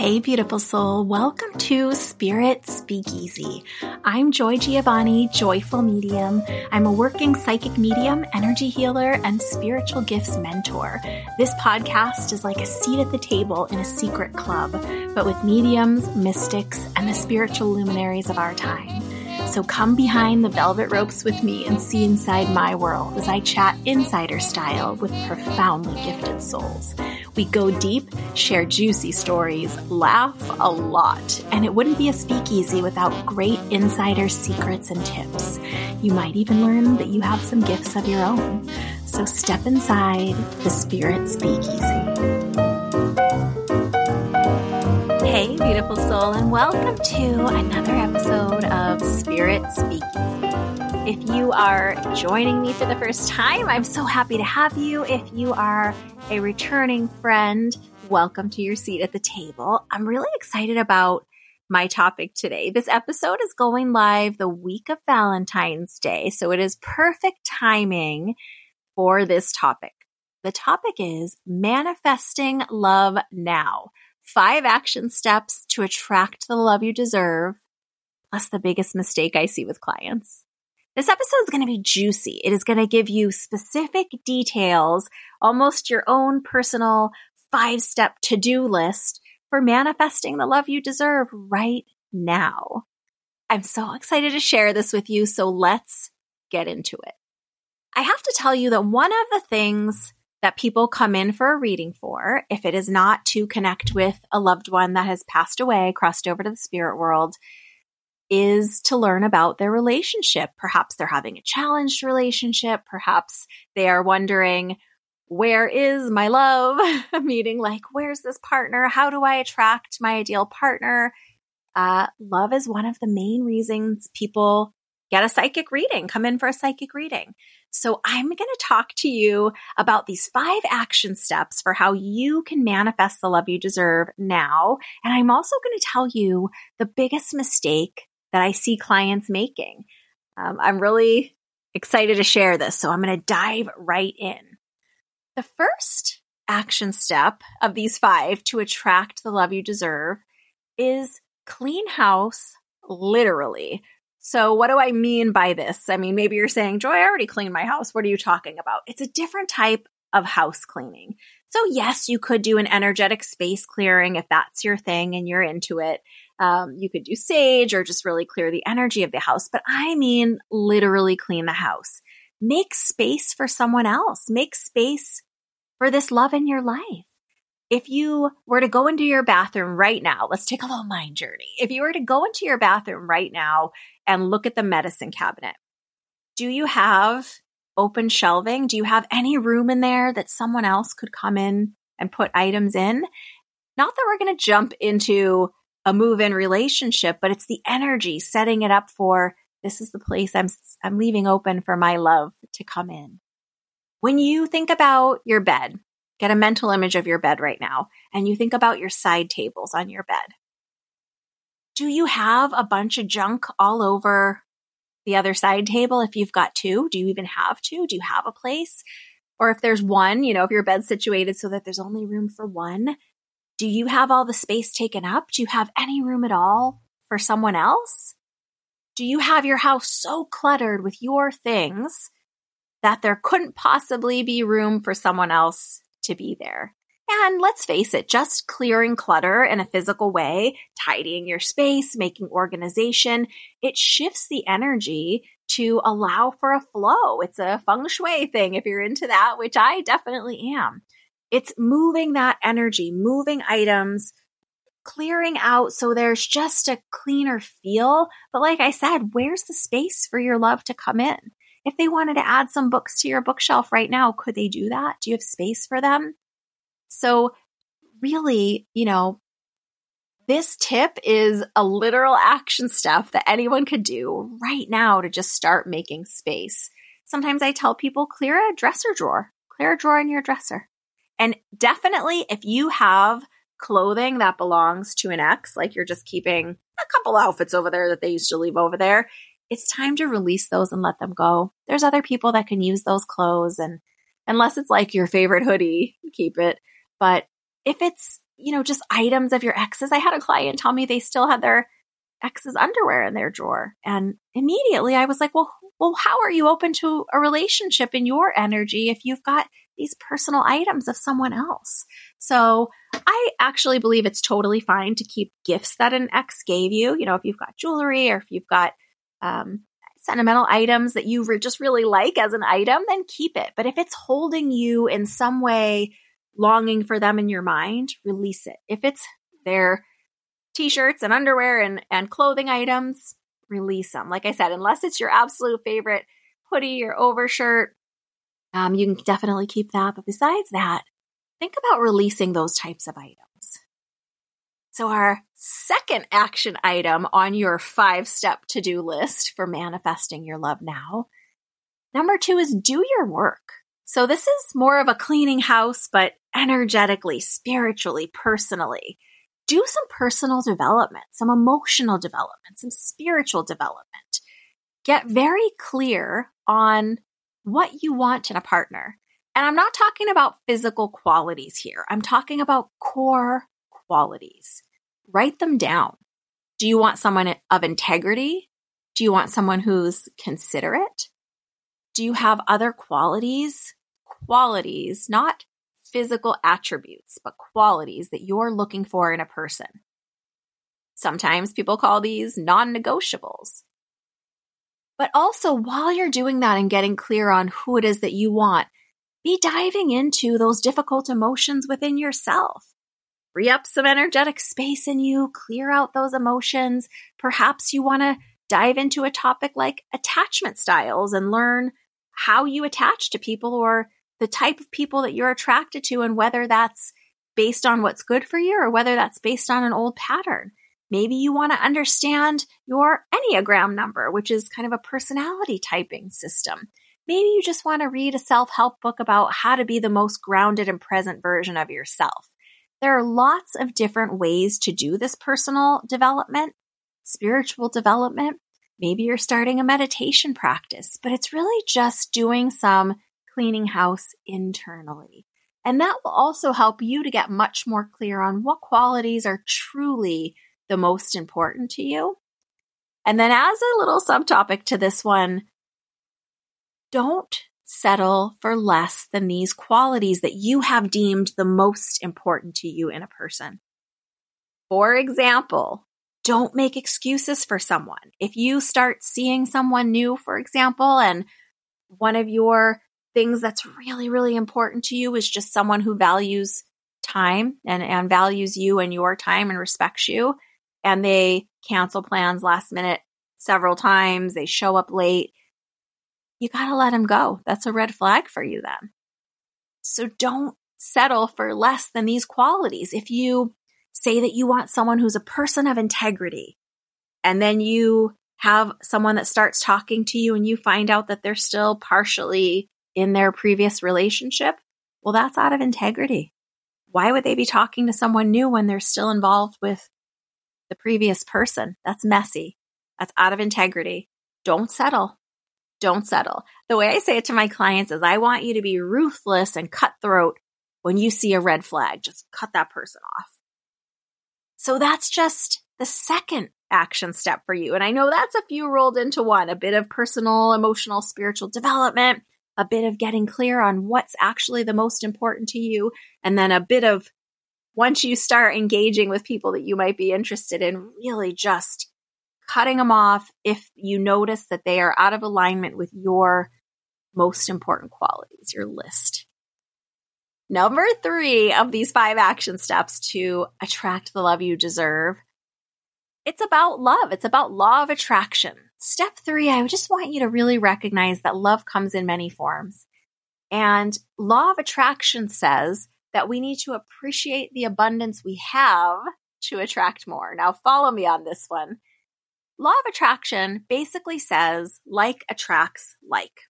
Hey, beautiful soul. Welcome to Spirit Speakeasy. I'm Joy Giovanni, Joyful Medium. I'm a working psychic medium, energy healer, and spiritual gifts mentor. This podcast is like a seat at the table in a secret club, but with mediums, mystics, and the spiritual luminaries of our time. So come behind the velvet ropes with me and see inside my world as I chat insider style with profoundly gifted souls. We go deep, share juicy stories, laugh a lot, and it wouldn't be a speakeasy without great insider secrets and tips. You might even learn that you have some gifts of your own. So step inside the Spirit Speakeasy. Hey, beautiful soul, and welcome to another episode of Spirit Speakeasy. If you are joining me for the first time, I'm so happy to have you. If you are a returning friend, welcome to your seat at the table. I'm really excited about my topic today. This episode is going live the week of Valentine's Day, so it is perfect timing for this topic. The topic is manifesting love now five action steps to attract the love you deserve, plus the biggest mistake I see with clients. This episode is going to be juicy. It is going to give you specific details, almost your own personal five step to do list for manifesting the love you deserve right now. I'm so excited to share this with you. So let's get into it. I have to tell you that one of the things that people come in for a reading for, if it is not to connect with a loved one that has passed away, crossed over to the spirit world, is to learn about their relationship. Perhaps they're having a challenged relationship. Perhaps they are wondering, where is my love? Meaning, like, where's this partner? How do I attract my ideal partner? Uh, love is one of the main reasons people get a psychic reading, come in for a psychic reading. So I'm going to talk to you about these five action steps for how you can manifest the love you deserve now. And I'm also going to tell you the biggest mistake that I see clients making. Um, I'm really excited to share this. So I'm going to dive right in. The first action step of these five to attract the love you deserve is clean house literally so, what do I mean by this? I mean, maybe you're saying, Joy, I already cleaned my house. What are you talking about? It's a different type of house cleaning. So, yes, you could do an energetic space clearing if that's your thing and you're into it. Um, you could do sage or just really clear the energy of the house. But I mean, literally clean the house. Make space for someone else. Make space for this love in your life if you were to go into your bathroom right now, let's take a little mind journey. If you were to go into your bathroom right now and look at the medicine cabinet, do you have open shelving? Do you have any room in there that someone else could come in and put items in? Not that we're going to jump into a move in relationship, but it's the energy setting it up for this is the place I'm I'm leaving open for my love to come in. When you think about your bed, Get a mental image of your bed right now and you think about your side tables on your bed. Do you have a bunch of junk all over the other side table if you've got two? Do you even have two? Do you have a place? Or if there's one, you know, if your bed's situated so that there's only room for one, do you have all the space taken up? Do you have any room at all for someone else? Do you have your house so cluttered with your things that there couldn't possibly be room for someone else to be there. And let's face it, just clearing clutter in a physical way, tidying your space, making organization, it shifts the energy to allow for a flow. It's a feng shui thing if you're into that, which I definitely am. It's moving that energy, moving items, clearing out so there's just a cleaner feel. But like I said, where's the space for your love to come in? If they wanted to add some books to your bookshelf right now, could they do that? Do you have space for them? So, really, you know, this tip is a literal action step that anyone could do right now to just start making space. Sometimes I tell people clear a dresser drawer, clear a drawer in your dresser. And definitely, if you have clothing that belongs to an ex, like you're just keeping a couple outfits over there that they used to leave over there, it's time to release those and let them go. There's other people that can use those clothes and unless it's like your favorite hoodie, keep it. But if it's, you know, just items of your exes, I had a client tell me they still had their ex's underwear in their drawer. And immediately I was like, well, well, how are you open to a relationship in your energy if you've got these personal items of someone else? So I actually believe it's totally fine to keep gifts that an ex gave you. You know, if you've got jewelry or if you've got um, sentimental items that you re- just really like as an item, then keep it. But if it's holding you in some way, longing for them in your mind, release it. If it's their t-shirts and underwear and, and clothing items, release them. Like I said, unless it's your absolute favorite hoodie or overshirt, um, you can definitely keep that. But besides that, think about releasing those types of items. So, our second action item on your five step to do list for manifesting your love now number two is do your work. So, this is more of a cleaning house, but energetically, spiritually, personally. Do some personal development, some emotional development, some spiritual development. Get very clear on what you want in a partner. And I'm not talking about physical qualities here. I'm talking about core qualities. Write them down. Do you want someone of integrity? Do you want someone who's considerate? Do you have other qualities? Qualities, not physical attributes, but qualities that you're looking for in a person. Sometimes people call these non negotiables. But also, while you're doing that and getting clear on who it is that you want, be diving into those difficult emotions within yourself. Free up some energetic space in you, clear out those emotions. Perhaps you want to dive into a topic like attachment styles and learn how you attach to people or the type of people that you're attracted to and whether that's based on what's good for you or whether that's based on an old pattern. Maybe you want to understand your Enneagram number, which is kind of a personality typing system. Maybe you just want to read a self help book about how to be the most grounded and present version of yourself. There are lots of different ways to do this personal development, spiritual development. Maybe you're starting a meditation practice, but it's really just doing some cleaning house internally. And that will also help you to get much more clear on what qualities are truly the most important to you. And then, as a little subtopic to this one, don't settle for less than these qualities that you have deemed the most important to you in a person. For example, don't make excuses for someone. If you start seeing someone new, for example, and one of your things that's really, really important to you is just someone who values time and, and values you and your time and respects you. And they cancel plans last minute several times. They show up late. You got to let him go. That's a red flag for you then. So don't settle for less than these qualities. If you say that you want someone who's a person of integrity and then you have someone that starts talking to you and you find out that they're still partially in their previous relationship, well, that's out of integrity. Why would they be talking to someone new when they're still involved with the previous person? That's messy. That's out of integrity. Don't settle. Don't settle. The way I say it to my clients is I want you to be ruthless and cutthroat when you see a red flag. Just cut that person off. So that's just the second action step for you. And I know that's a few rolled into one a bit of personal, emotional, spiritual development, a bit of getting clear on what's actually the most important to you, and then a bit of once you start engaging with people that you might be interested in, really just cutting them off if you notice that they are out of alignment with your most important qualities, your list. Number three of these five action steps to attract the love you deserve. It's about love. It's about law of attraction. Step three, I just want you to really recognize that love comes in many forms. And law of attraction says that we need to appreciate the abundance we have to attract more. Now, follow me on this one. Law of attraction basically says like attracts like.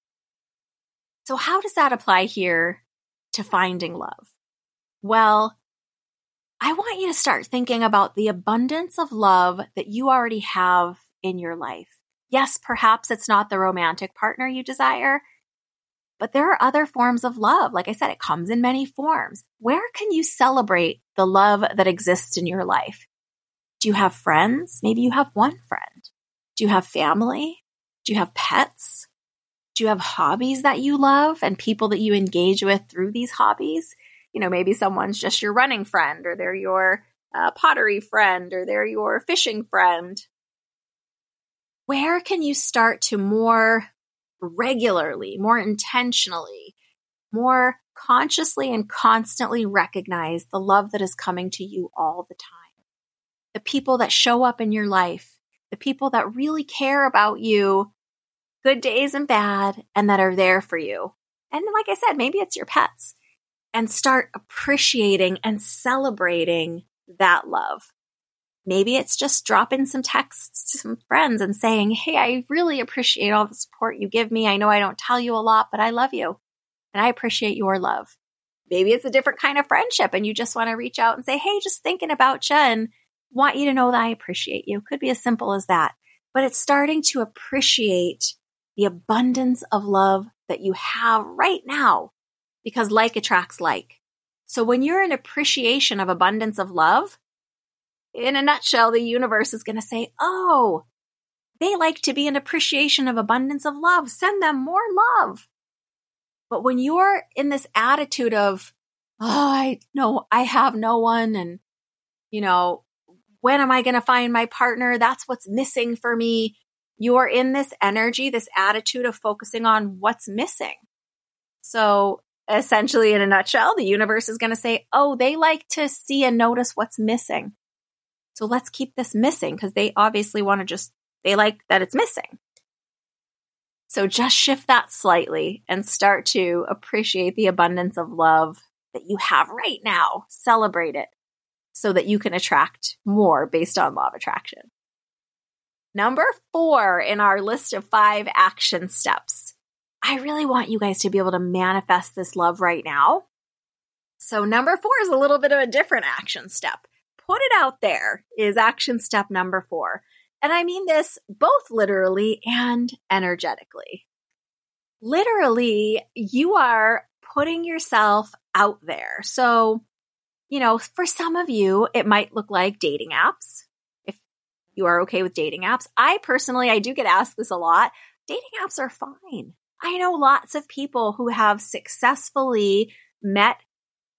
So, how does that apply here to finding love? Well, I want you to start thinking about the abundance of love that you already have in your life. Yes, perhaps it's not the romantic partner you desire, But there are other forms of love. Like I said, it comes in many forms. Where can you celebrate the love that exists in your life? Do you have friends? Maybe you have one friend. Do you have family? Do you have pets? Do you have hobbies that you love and people that you engage with through these hobbies? You know, maybe someone's just your running friend or they're your uh, pottery friend or they're your fishing friend. Where can you start to more regularly, more intentionally, more consciously and constantly recognize the love that is coming to you all the time? The people that show up in your life, the people that really care about you, good days and bad, and that are there for you. And like I said, maybe it's your pets. And start appreciating and celebrating that love. Maybe it's just dropping some texts to some friends and saying, Hey, I really appreciate all the support you give me. I know I don't tell you a lot, but I love you and I appreciate your love. Maybe it's a different kind of friendship and you just want to reach out and say, Hey, just thinking about you and want you to know that I appreciate you. It Could be as simple as that, but it's starting to appreciate the abundance of love that you have right now because like attracts like. So when you're in appreciation of abundance of love, in a nutshell, the universe is going to say, Oh, they like to be in appreciation of abundance of love. Send them more love. But when you're in this attitude of, Oh, I know I have no one and, you know, when am I going to find my partner? That's what's missing for me. You're in this energy, this attitude of focusing on what's missing. So essentially, in a nutshell, the universe is going to say, Oh, they like to see and notice what's missing. So let's keep this missing because they obviously want to just, they like that it's missing. So just shift that slightly and start to appreciate the abundance of love that you have right now. Celebrate it so that you can attract more based on law of attraction. Number four in our list of five action steps. I really want you guys to be able to manifest this love right now. So, number four is a little bit of a different action step. Put it out there is action step number four. And I mean this both literally and energetically. Literally, you are putting yourself out there. So, you know, for some of you, it might look like dating apps. If you are okay with dating apps, I personally, I do get asked this a lot. Dating apps are fine. I know lots of people who have successfully met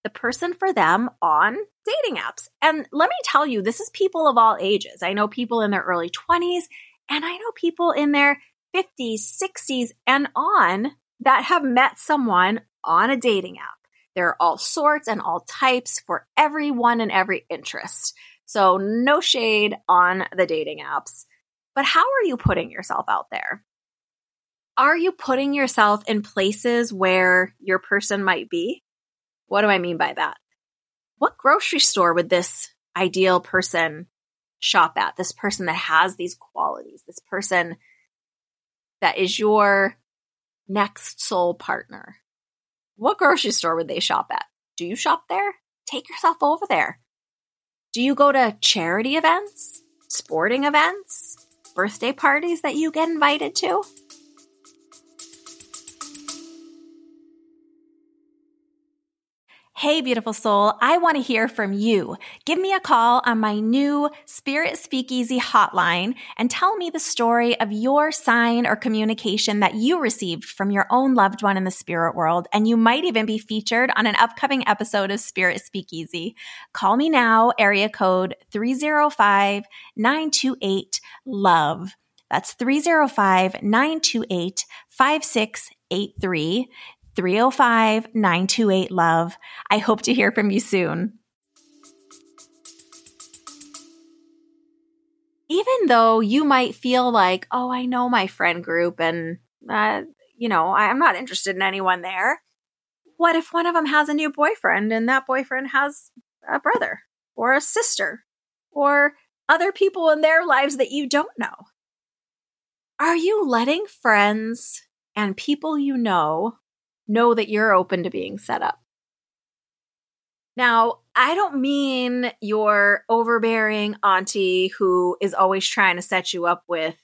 the person for them on dating apps. And let me tell you, this is people of all ages. I know people in their early 20s and I know people in their 50s, 60s, and on that have met someone on a dating app. There are all sorts and all types for everyone and every interest. So, no shade on the dating apps. But how are you putting yourself out there? Are you putting yourself in places where your person might be? What do I mean by that? What grocery store would this ideal person shop at? This person that has these qualities, this person that is your next soul partner. What grocery store would they shop at? Do you shop there? Take yourself over there. Do you go to charity events, sporting events, birthday parties that you get invited to? Hey, beautiful soul, I want to hear from you. Give me a call on my new Spirit Speakeasy hotline and tell me the story of your sign or communication that you received from your own loved one in the spirit world. And you might even be featured on an upcoming episode of Spirit Speakeasy. Call me now, area code 305 928 LOVE. That's 305 928 5683. 305 928 Love. I hope to hear from you soon. Even though you might feel like, oh, I know my friend group and, uh, you know, I'm not interested in anyone there. What if one of them has a new boyfriend and that boyfriend has a brother or a sister or other people in their lives that you don't know? Are you letting friends and people you know know that you're open to being set up. Now, I don't mean your overbearing auntie who is always trying to set you up with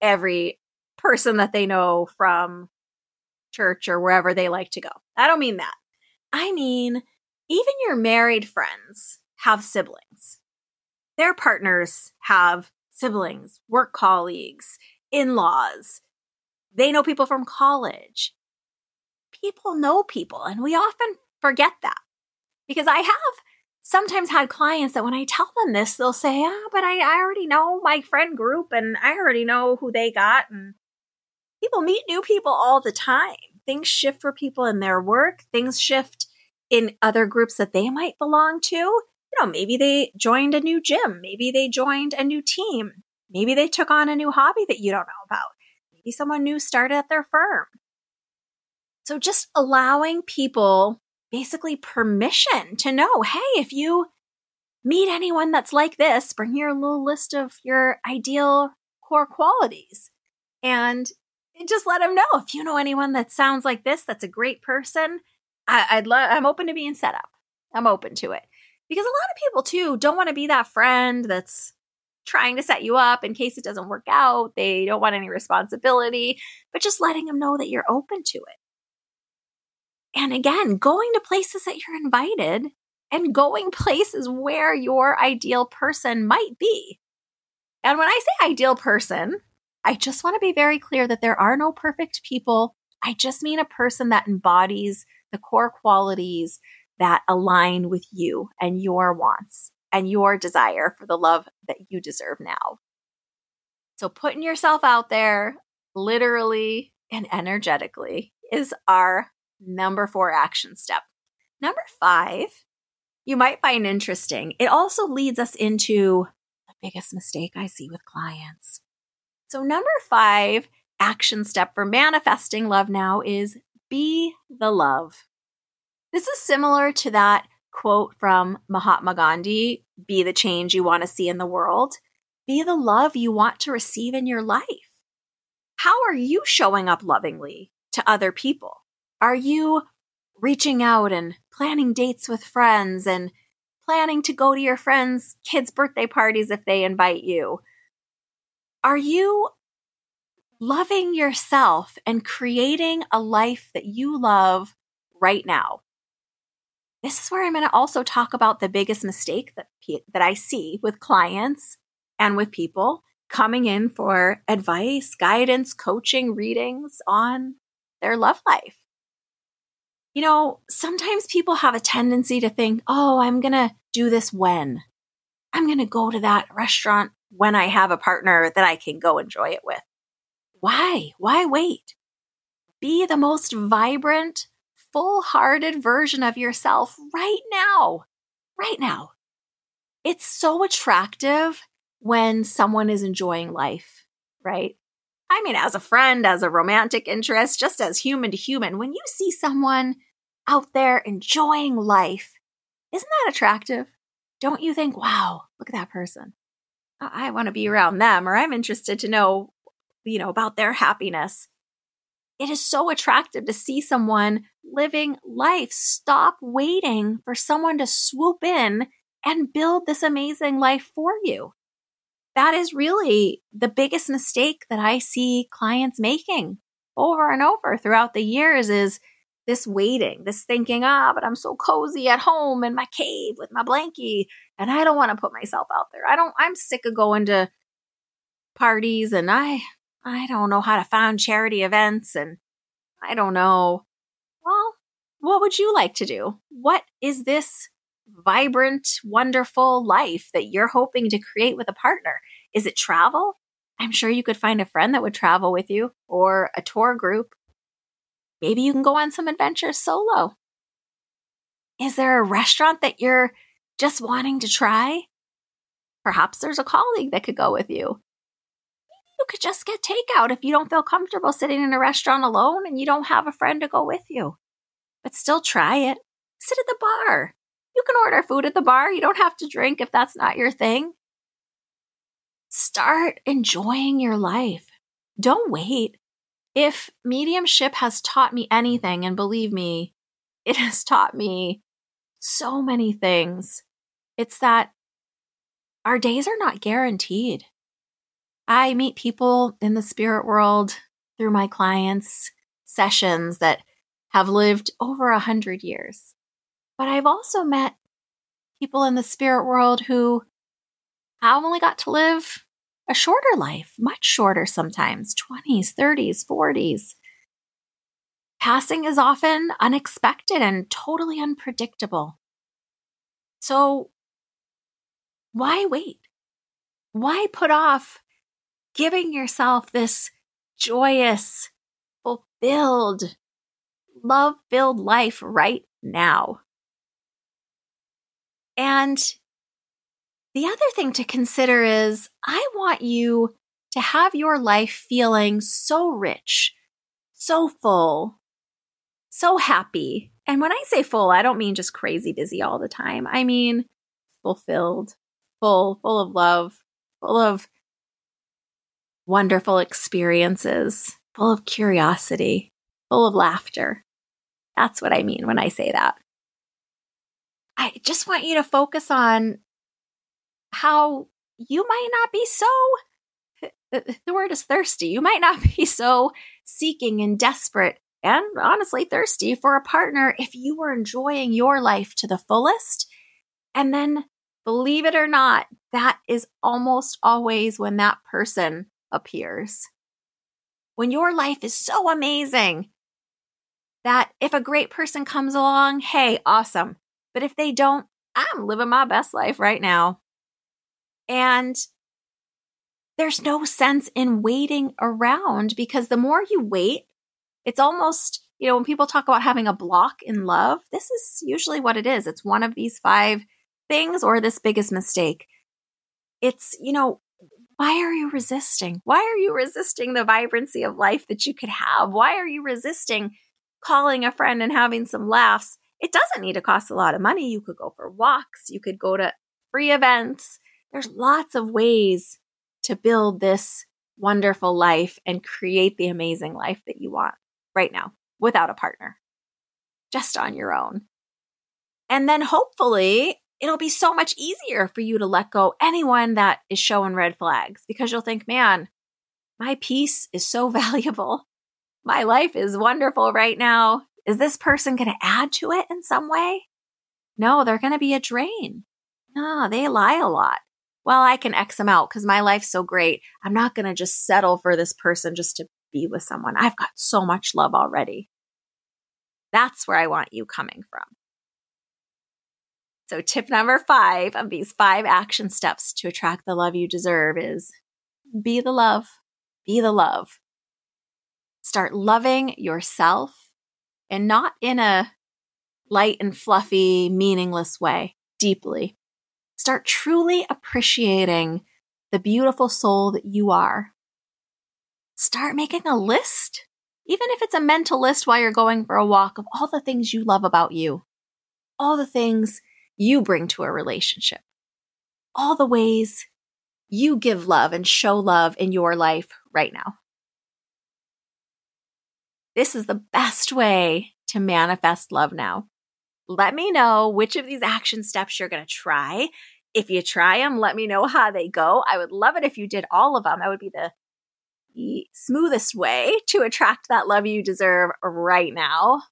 every person that they know from church or wherever they like to go. I don't mean that. I mean, even your married friends have siblings. Their partners have siblings, work colleagues, in laws. They know people from college. People know people, and we often forget that because I have sometimes had clients that when I tell them this, they'll say, Ah, but I, I already know my friend group and I already know who they got. And people meet new people all the time. Things shift for people in their work, things shift in other groups that they might belong to. You know, maybe they joined a new gym, maybe they joined a new team, maybe they took on a new hobby that you don't know about, maybe someone new started at their firm. So just allowing people basically permission to know hey, if you meet anyone that's like this, bring your little list of your ideal core qualities and just let them know if you know anyone that sounds like this, that's a great person. I, would love, I'm open to being set up. I'm open to it because a lot of people too don't want to be that friend that's trying to set you up in case it doesn't work out. They don't want any responsibility, but just letting them know that you're open to it. And again, going to places that you're invited and going places where your ideal person might be. And when I say ideal person, I just want to be very clear that there are no perfect people. I just mean a person that embodies the core qualities that align with you and your wants and your desire for the love that you deserve now. So, putting yourself out there, literally and energetically, is our number four action step. Number five, you might find interesting. It also leads us into the biggest mistake I see with clients. So, number five action step for manifesting love now is be the love. This is similar to that quote from Mahatma Gandhi be the change you want to see in the world, be the love you want to receive in your life. How are you showing up lovingly to other people? Are you reaching out and planning dates with friends and planning to go to your friends' kids' birthday parties if they invite you? Are you loving yourself and creating a life that you love right now? This is where I'm going to also talk about the biggest mistake that that I see with clients and with people coming in for advice, guidance, coaching, readings on their love life you know, sometimes people have a tendency to think, oh, I'm going to do this when. I'm going to go to that restaurant when I have a partner that I can go enjoy it with. Why? Why wait? Be the most vibrant, full hearted version of yourself right now. Right now. It's so attractive when someone is enjoying life, right? I mean, as a friend, as a romantic interest, just as human to human, when you see someone out there enjoying life, isn't that attractive? Don't you think, wow, look at that person? I, want to be around them, or I'm interested to know, you know, about their happiness. It is so attractive to see someone living life. Stop waiting for someone to swoop in and build this amazing life for you that is really the biggest mistake that I see clients making over and over throughout the years is this waiting, this thinking, ah, but I'm so cozy at home in my cave with my blankie, and I don't want to put myself out there. I don't, I'm sick of going to parties and I, I don't know how to find charity events and I don't know. Well, what would you like to do? What is this vibrant, wonderful life that you're hoping to create with a partner? Is it travel? I'm sure you could find a friend that would travel with you or a tour group. Maybe you can go on some adventures solo. Is there a restaurant that you're just wanting to try? Perhaps there's a colleague that could go with you. You could just get takeout if you don't feel comfortable sitting in a restaurant alone and you don't have a friend to go with you. But still try it. Sit at the bar. You can order food at the bar. You don't have to drink if that's not your thing. Start enjoying your life. Don't wait. If mediumship has taught me anything, and believe me, it has taught me so many things, it's that our days are not guaranteed. I meet people in the spirit world through my clients sessions that have lived over a hundred years. But I've also met people in the spirit world who have only got to live a shorter life, much shorter sometimes 20s, 30s, 40s. Passing is often unexpected and totally unpredictable. So, why wait? Why put off giving yourself this joyous, fulfilled, love filled life right now? And the other thing to consider is I want you to have your life feeling so rich, so full, so happy. And when I say full, I don't mean just crazy busy all the time. I mean fulfilled, full, full of love, full of wonderful experiences, full of curiosity, full of laughter. That's what I mean when I say that. I just want you to focus on how you might not be so the word is thirsty. You might not be so seeking and desperate and honestly thirsty for a partner if you were enjoying your life to the fullest. And then, believe it or not, that is almost always when that person appears. When your life is so amazing that if a great person comes along, hey, awesome. But if they don't, I'm living my best life right now. And there's no sense in waiting around because the more you wait, it's almost, you know, when people talk about having a block in love, this is usually what it is. It's one of these five things or this biggest mistake. It's, you know, why are you resisting? Why are you resisting the vibrancy of life that you could have? Why are you resisting calling a friend and having some laughs? It doesn't need to cost a lot of money. You could go for walks, you could go to free events. There's lots of ways to build this wonderful life and create the amazing life that you want right now without a partner, just on your own. And then hopefully it'll be so much easier for you to let go anyone that is showing red flags because you'll think, man, my peace is so valuable. My life is wonderful right now. Is this person going to add to it in some way? No, they're going to be a drain. No, they lie a lot. Well, I can X them out because my life's so great. I'm not going to just settle for this person just to be with someone. I've got so much love already. That's where I want you coming from. So, tip number five of these five action steps to attract the love you deserve is be the love, be the love. Start loving yourself and not in a light and fluffy, meaningless way, deeply. Start truly appreciating the beautiful soul that you are. Start making a list, even if it's a mental list while you're going for a walk of all the things you love about you, all the things you bring to a relationship, all the ways you give love and show love in your life right now. This is the best way to manifest love now. Let me know which of these action steps you're going to try. If you try them, let me know how they go. I would love it if you did all of them. That would be the, the smoothest way to attract that love you deserve right now.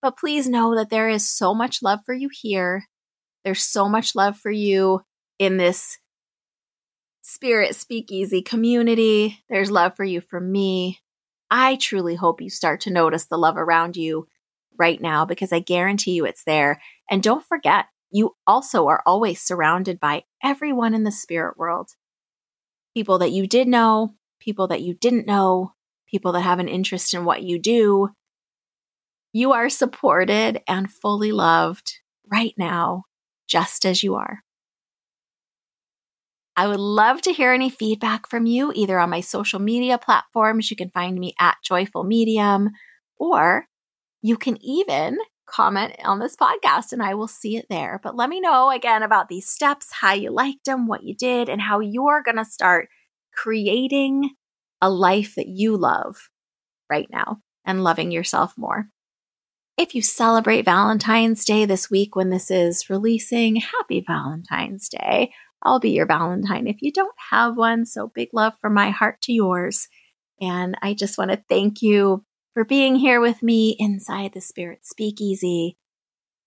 But please know that there is so much love for you here. There's so much love for you in this spirit speakeasy community. There's love for you from me. I truly hope you start to notice the love around you right now because I guarantee you it's there. And don't forget, you also are always surrounded by everyone in the spirit world people that you did know, people that you didn't know, people that have an interest in what you do. You are supported and fully loved right now, just as you are. I would love to hear any feedback from you, either on my social media platforms. You can find me at Joyful Medium, or you can even comment on this podcast and I will see it there. But let me know again about these steps, how you liked them, what you did, and how you're going to start creating a life that you love right now and loving yourself more. If you celebrate Valentine's Day this week when this is releasing, happy Valentine's Day. I'll be your Valentine if you don't have one. So big love from my heart to yours. And I just want to thank you for being here with me inside the Spirit Speakeasy.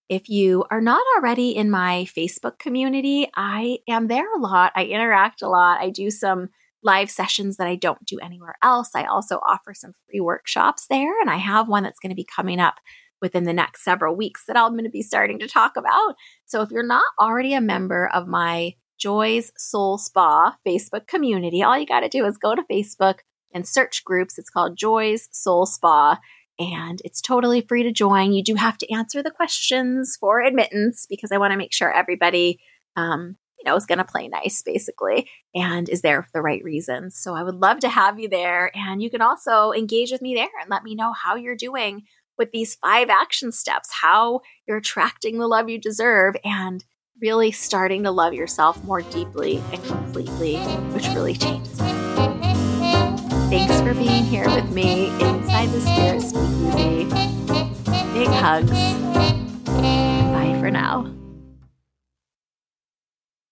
If you are not already in my Facebook community, I am there a lot. I interact a lot. I do some live sessions that I don't do anywhere else. I also offer some free workshops there, and I have one that's going to be coming up within the next several weeks that I'm going to be starting to talk about. So if you're not already a member of my Joy's Soul Spa Facebook community, all you got to do is go to Facebook and search groups. It's called Joy's Soul Spa and it's totally free to join. You do have to answer the questions for admittance because I want to make sure everybody, um, you know, is going to play nice basically and is there for the right reasons. So I would love to have you there. And you can also engage with me there and let me know how you're doing with these five action steps, how you're attracting the love you deserve and really starting to love yourself more deeply and completely, which really changes Thanks for being here with me inside the Spirit Speakeasy. Big hugs. Bye for now.